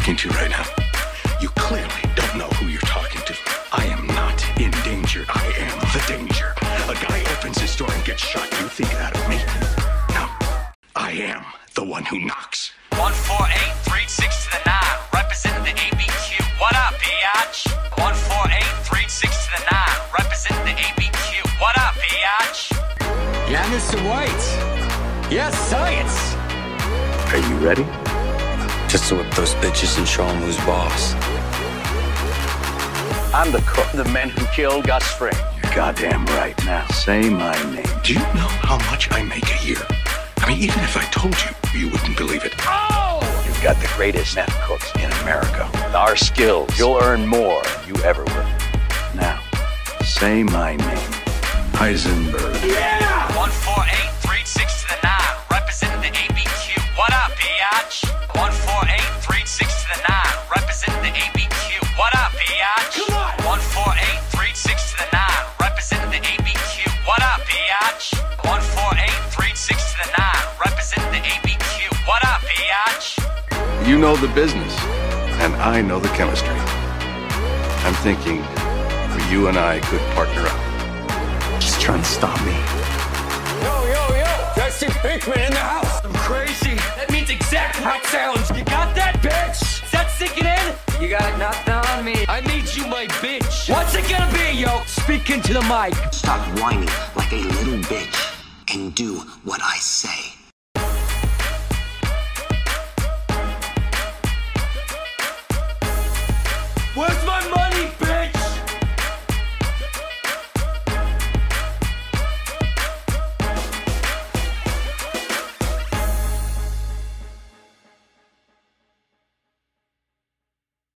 talking to right now? You clearly don't know who you're talking to. I am not in danger. I am the danger. A guy opens his door and gets shot. You think that of me? No. I am the one who knocks. 14836 to the 9, representing the ABQ. What up, biatch? 14836 to the 9, representing the ABQ. What up, biatch? Yeah, Mr. White. Yes, science. Are you ready? Just to whip those bitches and show 'em who's boss. I'm the cook, the men who killed Gus Fring. You're goddamn right. Now, say my name. Do you know how much I make a year? I mean, even if I told you, you wouldn't believe it. Oh! You've got the greatest meth cooks in America. With our skills, you'll earn more than you ever will. Now, say my name. Heisenberg. 14836 to the 9, 14836 to the 9, representing the ABQ. What up, biatch? Come on! 14836 to the 9, representing the ABQ. What up, biatch? 14836 to the 9, representing the ABQ. What up, biatch? You know the business, and I know the chemistry. I'm thinking you and I could partner up. Just trying to stop me. Means exactly sounds. You got that, bitch? Is that sinking in? You got nothing on me. I need you, my bitch. What's it gonna be, yo? Speak into the mic. Stop whining like a little bitch and do what I say.